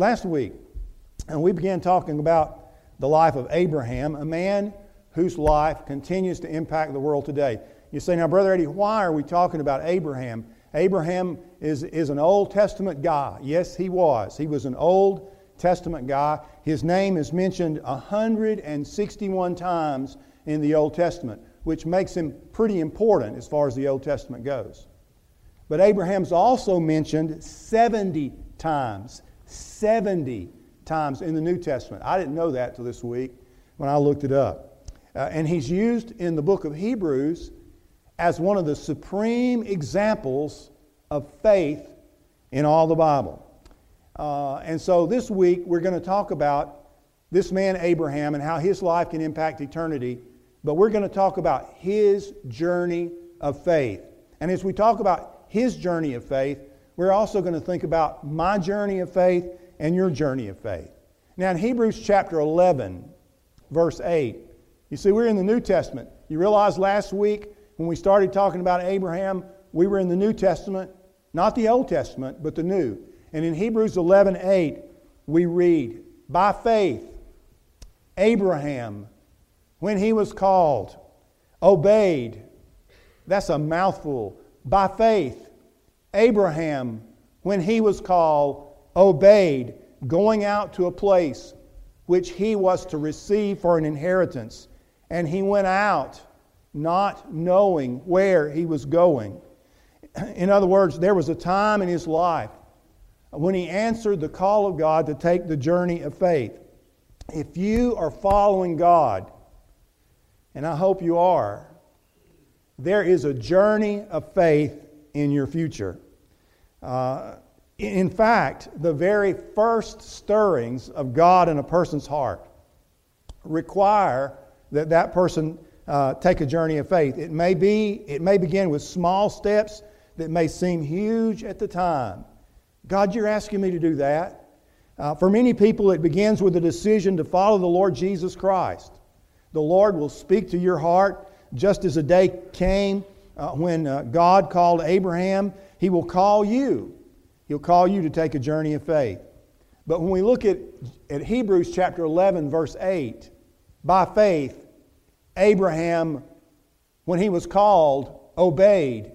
Last week, and we began talking about the life of Abraham, a man whose life continues to impact the world today. You say, now, Brother Eddie, why are we talking about Abraham? Abraham is, is an Old Testament guy. Yes, he was. He was an Old Testament guy. His name is mentioned 161 times in the Old Testament, which makes him pretty important as far as the Old Testament goes. But Abraham's also mentioned 70 times. 70 times in the New Testament. I didn't know that till this week when I looked it up. Uh, and he's used in the book of Hebrews as one of the supreme examples of faith in all the Bible. Uh, and so this week we're going to talk about this man Abraham and how his life can impact eternity, but we're going to talk about his journey of faith. And as we talk about his journey of faith, we're also going to think about my journey of faith and your journey of faith. Now, in Hebrews chapter 11, verse 8, you see, we're in the New Testament. You realize last week when we started talking about Abraham, we were in the New Testament, not the Old Testament, but the New. And in Hebrews 11 8, we read, By faith, Abraham, when he was called, obeyed. That's a mouthful. By faith, Abraham, when he was called, obeyed, going out to a place which he was to receive for an inheritance. And he went out not knowing where he was going. In other words, there was a time in his life when he answered the call of God to take the journey of faith. If you are following God, and I hope you are, there is a journey of faith in your future. Uh, in fact, the very first stirrings of God in a person's heart require that that person uh, take a journey of faith. It may be, it may begin with small steps that may seem huge at the time. God, you're asking me to do that. Uh, for many people, it begins with a decision to follow the Lord Jesus Christ. The Lord will speak to your heart just as a day came uh, when uh, God called Abraham. He will call you. He'll call you to take a journey of faith. But when we look at, at Hebrews chapter 11, verse 8, by faith, Abraham, when he was called, obeyed.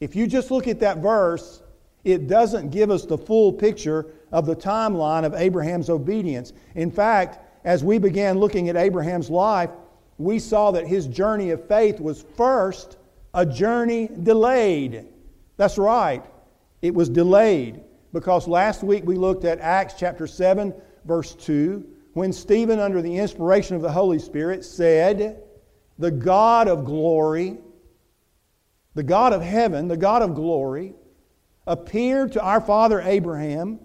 If you just look at that verse, it doesn't give us the full picture of the timeline of Abraham's obedience. In fact, as we began looking at Abraham's life, we saw that his journey of faith was first a journey delayed. That's right, it was delayed because last week we looked at Acts chapter 7, verse 2, when Stephen, under the inspiration of the Holy Spirit, said, the God of glory, the God of heaven, the God of glory, appeared to our father Abraham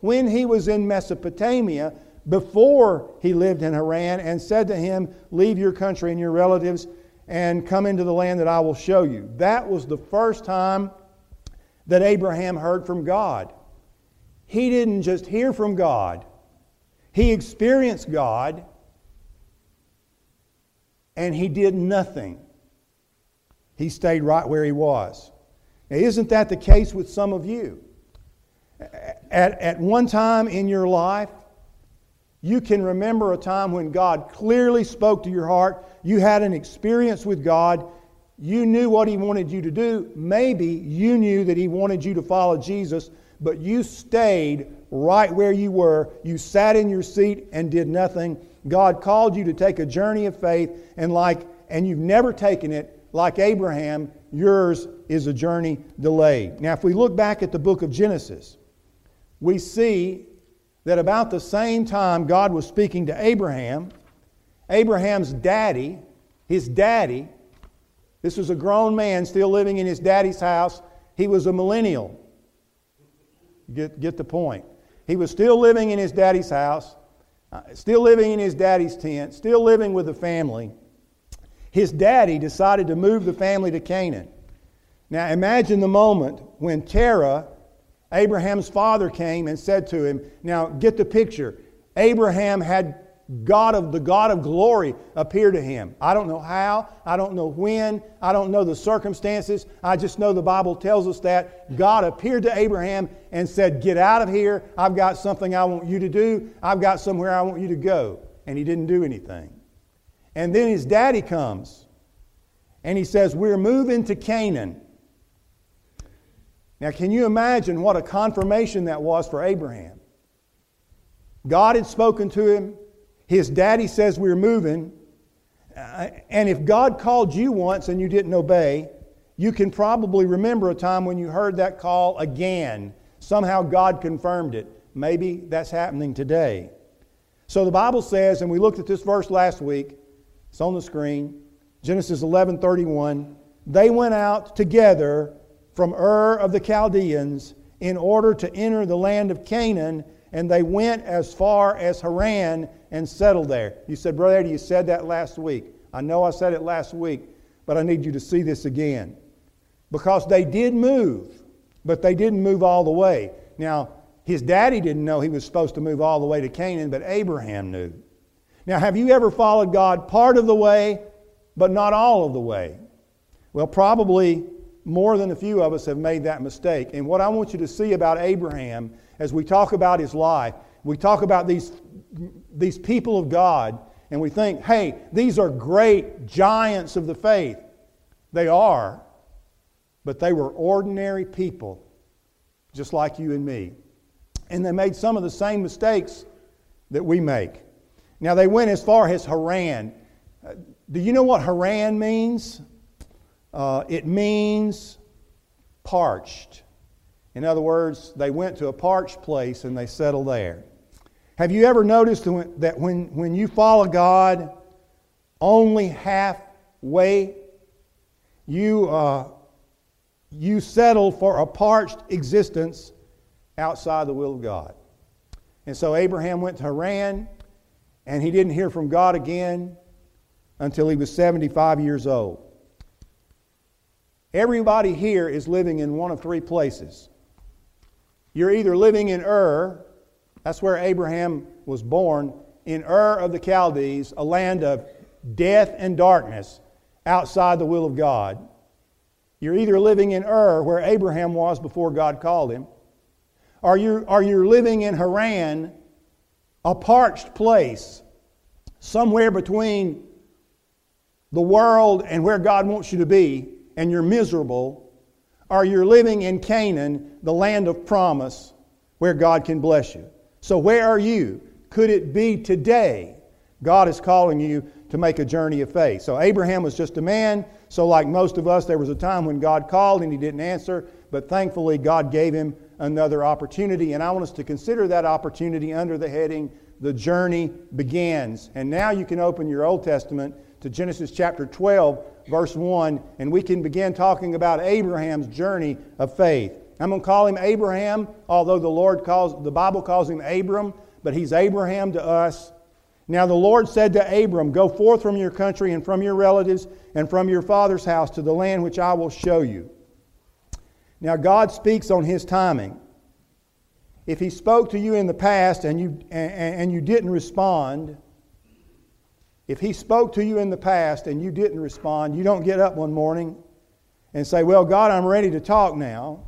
when he was in Mesopotamia before he lived in Haran and said to him, Leave your country and your relatives and come into the land that I will show you. That was the first time that Abraham heard from God. He didn't just hear from God, he experienced God and he did nothing. He stayed right where he was. Now, isn't that the case with some of you? At, at one time in your life, you can remember a time when God clearly spoke to your heart. You had an experience with God. You knew what He wanted you to do. Maybe you knew that He wanted you to follow Jesus, but you stayed right where you were. You sat in your seat and did nothing God called you to take a journey of faith, and like and you've never taken it, like Abraham, yours is a journey delayed. Now, if we look back at the book of Genesis, we see that about the same time God was speaking to Abraham, Abraham's daddy, his daddy, this was a grown man still living in his daddy's house. He was a millennial. Get, get the point. He was still living in his daddy's house. Uh, still living in his daddy's tent, still living with the family, his daddy decided to move the family to Canaan. Now imagine the moment when Terah, Abraham's father, came and said to him, Now get the picture. Abraham had God of the God of glory appear to him. I don't know how, I don't know when, I don't know the circumstances. I just know the Bible tells us that God appeared to Abraham and said, "Get out of here. I've got something I want you to do. I've got somewhere I want you to go." And he didn't do anything. And then his daddy comes and he says, "We're moving to Canaan." Now, can you imagine what a confirmation that was for Abraham? God had spoken to him. His daddy says we're moving. Uh, and if God called you once and you didn't obey, you can probably remember a time when you heard that call again. Somehow God confirmed it. Maybe that's happening today. So the Bible says, and we looked at this verse last week, it's on the screen, Genesis 11:31, they went out together from Ur of the Chaldeans in order to enter the land of Canaan, and they went as far as Haran and settled there. You said, Brother Eddie, you said that last week. I know I said it last week, but I need you to see this again. Because they did move, but they didn't move all the way. Now, his daddy didn't know he was supposed to move all the way to Canaan, but Abraham knew. Now, have you ever followed God part of the way, but not all of the way? Well, probably more than a few of us have made that mistake. And what I want you to see about Abraham as we talk about his life, we talk about these, these people of God, and we think, hey, these are great giants of the faith. They are, but they were ordinary people, just like you and me. And they made some of the same mistakes that we make. Now, they went as far as Haran. Uh, do you know what Haran means? Uh, it means parched. In other words, they went to a parched place and they settled there. Have you ever noticed that when, when you follow God only halfway, you, uh, you settle for a parched existence outside the will of God? And so Abraham went to Haran and he didn't hear from God again until he was 75 years old. Everybody here is living in one of three places. You're either living in Ur, that's where Abraham was born, in Ur of the Chaldees, a land of death and darkness outside the will of God. You're either living in Ur, where Abraham was before God called him, or you are you living in Haran, a parched place, somewhere between the world and where God wants you to be, and you're miserable, or you're living in Canaan, the land of promise, where God can bless you. So, where are you? Could it be today God is calling you to make a journey of faith? So, Abraham was just a man. So, like most of us, there was a time when God called and he didn't answer, but thankfully, God gave him another opportunity. And I want us to consider that opportunity under the heading, The Journey Begins. And now you can open your Old Testament to Genesis chapter 12 verse 1, and we can begin talking about Abraham's journey of faith. I'm going to call him Abraham, although the Lord calls the Bible calls him Abram, but he's Abraham to us. Now the Lord said to Abram, Go forth from your country and from your relatives and from your father's house to the land which I will show you. Now God speaks on his timing. If he spoke to you in the past and you, and, and you didn't respond, if he spoke to you in the past and you didn't respond, you don't get up one morning and say, Well, God, I'm ready to talk now.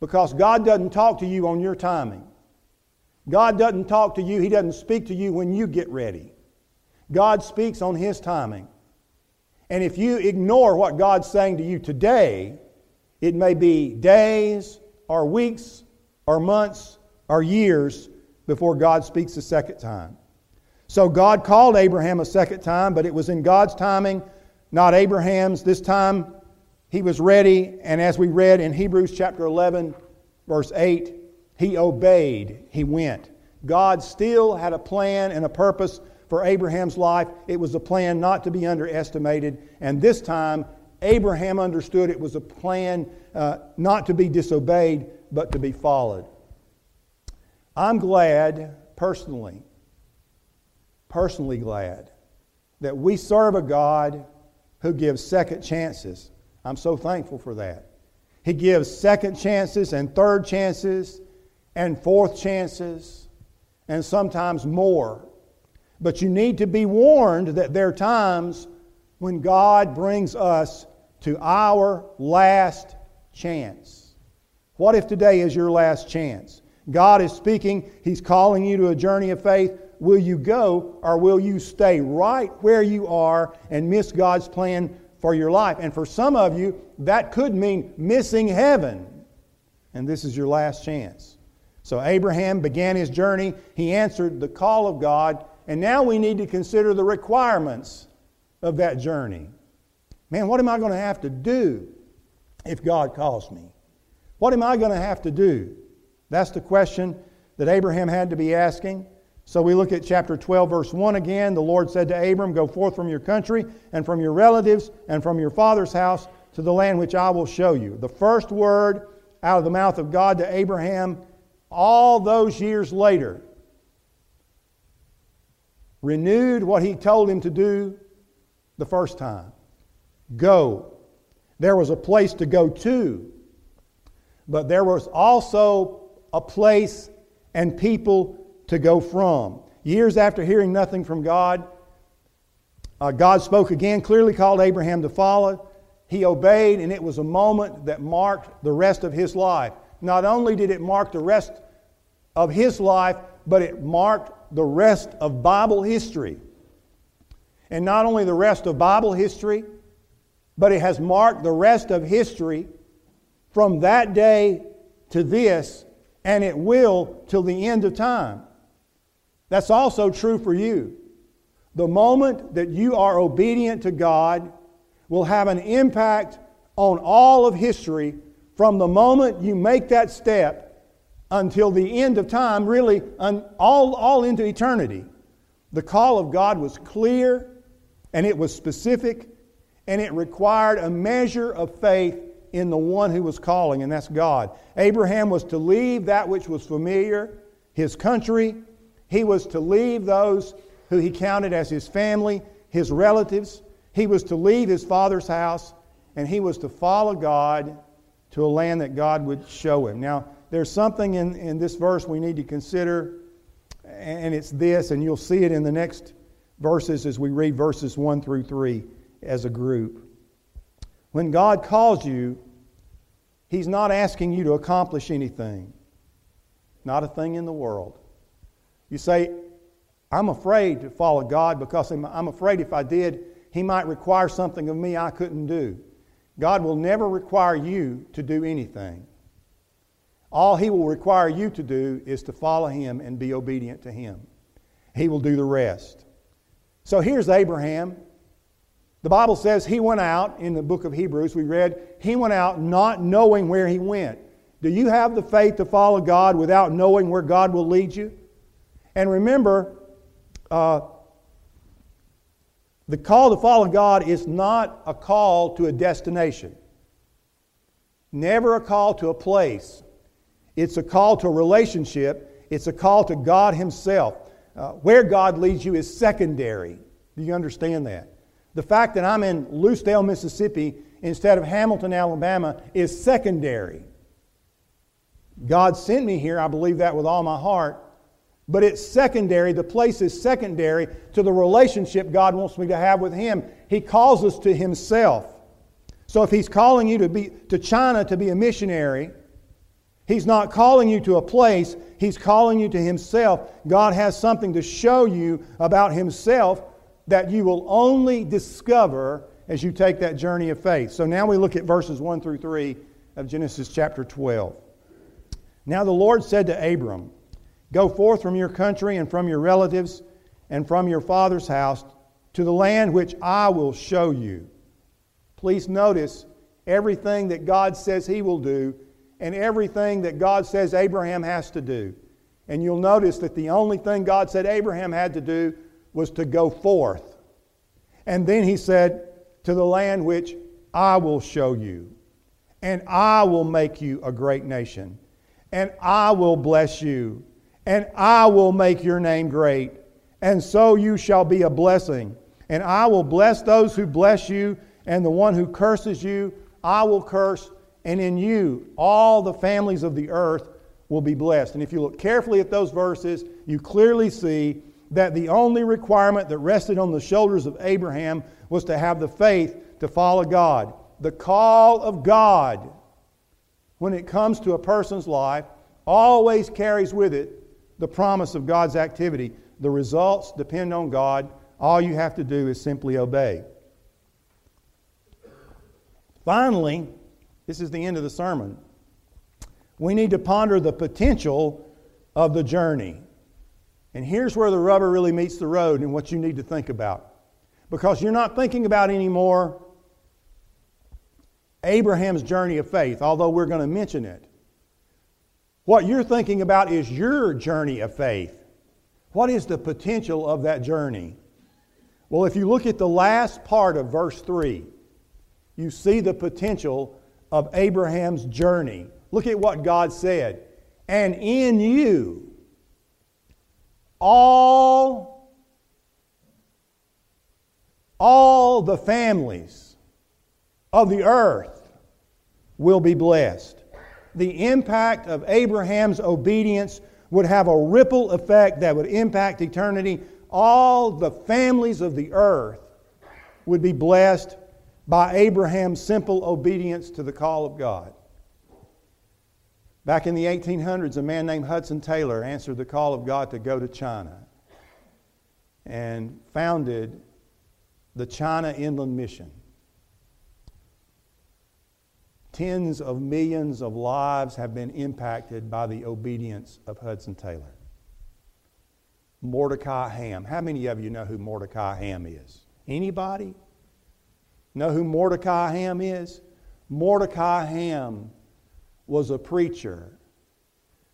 Because God doesn't talk to you on your timing. God doesn't talk to you, He doesn't speak to you when you get ready. God speaks on His timing. And if you ignore what God's saying to you today, it may be days or weeks or months or years before God speaks a second time. So God called Abraham a second time, but it was in God's timing, not Abraham's. This time he was ready, and as we read in Hebrews chapter 11, verse 8, he obeyed, he went. God still had a plan and a purpose for Abraham's life. It was a plan not to be underestimated, and this time Abraham understood it was a plan uh, not to be disobeyed, but to be followed. I'm glad, personally, personally glad that we serve a God who gives second chances. I'm so thankful for that. He gives second chances and third chances and fourth chances and sometimes more. But you need to be warned that there are times when God brings us to our last chance. What if today is your last chance? God is speaking, He's calling you to a journey of faith. Will you go or will you stay right where you are and miss God's plan for your life? And for some of you, that could mean missing heaven. And this is your last chance. So Abraham began his journey. He answered the call of God. And now we need to consider the requirements of that journey. Man, what am I going to have to do if God calls me? What am I going to have to do? That's the question that Abraham had to be asking. So we look at chapter 12, verse 1 again. The Lord said to Abram, Go forth from your country and from your relatives and from your father's house to the land which I will show you. The first word out of the mouth of God to Abraham all those years later renewed what he told him to do the first time go. There was a place to go to, but there was also a place and people to go from. Years after hearing nothing from God, uh, God spoke again, clearly called Abraham to follow. He obeyed, and it was a moment that marked the rest of his life. Not only did it mark the rest of his life, but it marked the rest of Bible history. And not only the rest of Bible history, but it has marked the rest of history from that day to this and it will till the end of time. That's also true for you. The moment that you are obedient to God will have an impact on all of history from the moment you make that step until the end of time, really, all, all into eternity. The call of God was clear and it was specific and it required a measure of faith in the one who was calling, and that's God. Abraham was to leave that which was familiar, his country. He was to leave those who he counted as his family, his relatives. He was to leave his father's house, and he was to follow God to a land that God would show him. Now, there's something in, in this verse we need to consider, and it's this, and you'll see it in the next verses as we read verses 1 through 3 as a group. When God calls you, He's not asking you to accomplish anything, not a thing in the world. You say, I'm afraid to follow God because I'm afraid if I did, He might require something of me I couldn't do. God will never require you to do anything. All He will require you to do is to follow Him and be obedient to Him. He will do the rest. So here's Abraham. The Bible says he went out, in the book of Hebrews, we read, he went out not knowing where he went. Do you have the faith to follow God without knowing where God will lead you? And remember, uh, the call to follow God is not a call to a destination, never a call to a place. It's a call to a relationship, it's a call to God Himself. Uh, where God leads you is secondary. Do you understand that? The fact that I'm in Lucedale, Mississippi, instead of Hamilton, Alabama, is secondary. God sent me here, I believe that with all my heart, but it's secondary. The place is secondary to the relationship God wants me to have with Him. He calls us to Himself. So if He's calling you to, be, to China to be a missionary, He's not calling you to a place, He's calling you to Himself. God has something to show you about Himself that you will only discover as you take that journey of faith. So now we look at verses 1 through 3 of Genesis chapter 12. Now the Lord said to Abram, Go forth from your country and from your relatives and from your father's house to the land which I will show you. Please notice everything that God says He will do and everything that God says Abraham has to do. And you'll notice that the only thing God said Abraham had to do was to go forth. And then he said, To the land which I will show you, and I will make you a great nation, and I will bless you, and I will make your name great, and so you shall be a blessing. And I will bless those who bless you, and the one who curses you, I will curse, and in you all the families of the earth will be blessed. And if you look carefully at those verses, you clearly see that the only requirement that rested on the shoulders of Abraham was to have the faith to follow God. The call of God, when it comes to a person's life, always carries with it the promise of God's activity. The results depend on God. All you have to do is simply obey. Finally, this is the end of the sermon. We need to ponder the potential of the journey. And here's where the rubber really meets the road and what you need to think about. Because you're not thinking about anymore Abraham's journey of faith, although we're going to mention it. What you're thinking about is your journey of faith. What is the potential of that journey? Well, if you look at the last part of verse 3, you see the potential of Abraham's journey. Look at what God said. And in you, all, all the families of the earth will be blessed. The impact of Abraham's obedience would have a ripple effect that would impact eternity. All the families of the earth would be blessed by Abraham's simple obedience to the call of God. Back in the 1800s, a man named Hudson Taylor answered the call of God to go to China and founded the China Inland Mission. Tens of millions of lives have been impacted by the obedience of Hudson Taylor. Mordecai Ham. How many of you know who Mordecai Ham is? Anybody? Know who Mordecai Ham is? Mordecai Ham was a preacher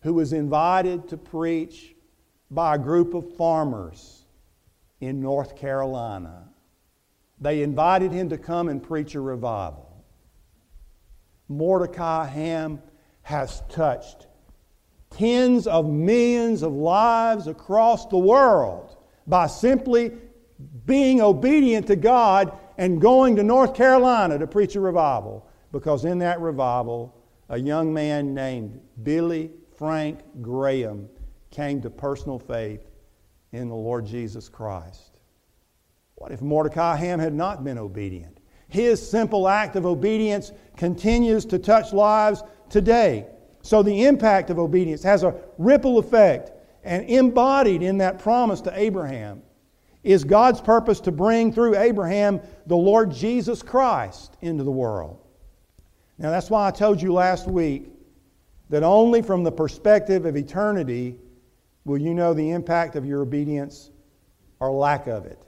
who was invited to preach by a group of farmers in North Carolina. They invited him to come and preach a revival. Mordecai Ham has touched tens of millions of lives across the world by simply being obedient to God and going to North Carolina to preach a revival. Because in that revival, a young man named Billy Frank Graham came to personal faith in the Lord Jesus Christ. What if Mordecai Ham had not been obedient? His simple act of obedience continues to touch lives today. So the impact of obedience has a ripple effect, and embodied in that promise to Abraham is God's purpose to bring through Abraham the Lord Jesus Christ into the world. Now, that's why I told you last week that only from the perspective of eternity will you know the impact of your obedience or lack of it.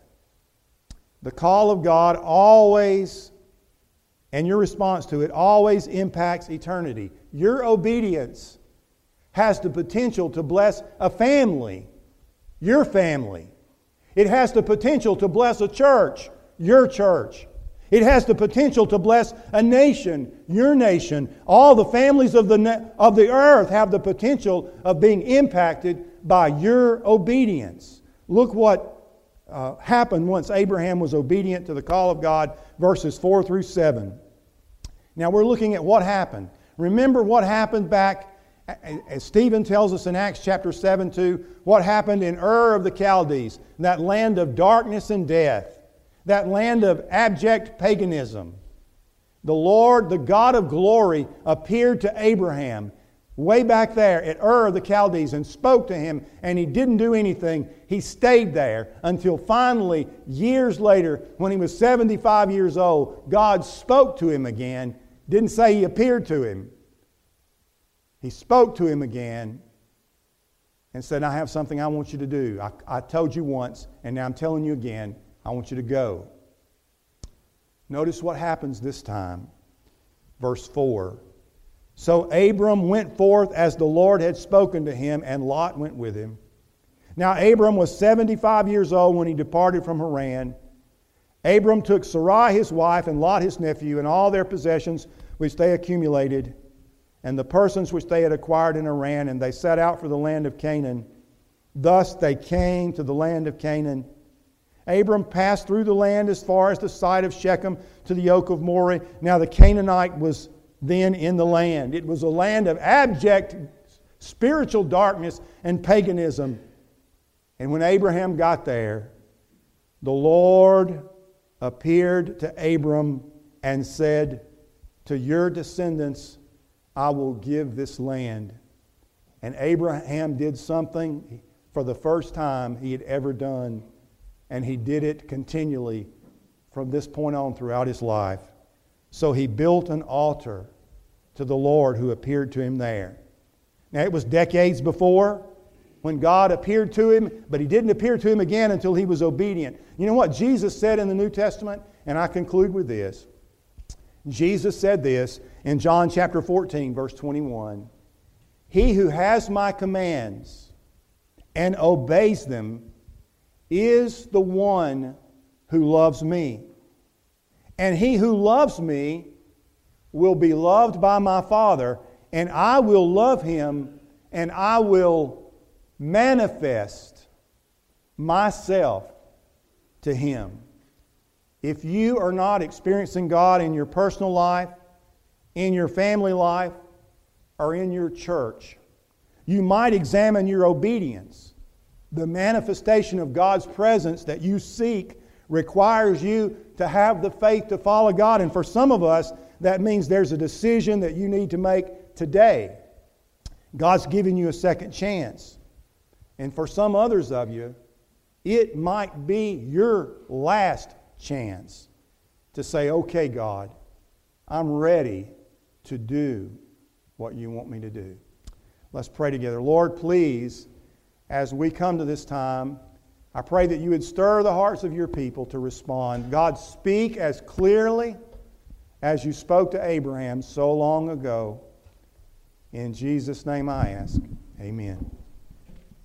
The call of God always, and your response to it, always impacts eternity. Your obedience has the potential to bless a family, your family. It has the potential to bless a church, your church. It has the potential to bless a nation, your nation. All the families of the, of the earth have the potential of being impacted by your obedience. Look what uh, happened once Abraham was obedient to the call of God, verses 4 through 7. Now we're looking at what happened. Remember what happened back, as Stephen tells us in Acts chapter 7 2, what happened in Ur of the Chaldees, that land of darkness and death that land of abject paganism. The Lord, the God of glory, appeared to Abraham way back there at Ur of the Chaldees and spoke to him, and he didn't do anything. He stayed there until finally, years later, when he was 75 years old, God spoke to him again. Didn't say he appeared to him. He spoke to him again and said, I have something I want you to do. I, I told you once, and now I'm telling you again. I want you to go. Notice what happens this time. Verse 4. So Abram went forth as the Lord had spoken to him, and Lot went with him. Now Abram was 75 years old when he departed from Haran. Abram took Sarai his wife, and Lot his nephew, and all their possessions which they accumulated, and the persons which they had acquired in Haran, and they set out for the land of Canaan. Thus they came to the land of Canaan. Abram passed through the land as far as the site of Shechem to the oak of Moreh. Now the Canaanite was then in the land. It was a land of abject spiritual darkness and paganism. And when Abraham got there, the Lord appeared to Abram and said, To your descendants I will give this land. And Abraham did something for the first time he had ever done, and he did it continually from this point on throughout his life. So he built an altar to the Lord who appeared to him there. Now, it was decades before when God appeared to him, but he didn't appear to him again until he was obedient. You know what Jesus said in the New Testament? And I conclude with this. Jesus said this in John chapter 14, verse 21 He who has my commands and obeys them is the one who loves me. And he who loves me will be loved by my Father, and I will love him, and I will manifest myself to him. If you are not experiencing God in your personal life, in your family life, or in your church, you might examine your obedience. The manifestation of God's presence that you seek requires you to have the faith to follow God. And for some of us, that means there's a decision that you need to make today. God's giving you a second chance. And for some others of you, it might be your last chance to say, okay, God, I'm ready to do what you want me to do. Let's pray together. Lord, please, as we come to this time, I pray that you would stir the hearts of your people to respond. God, speak as clearly as you spoke to Abraham so long ago. In Jesus' name I ask. Amen.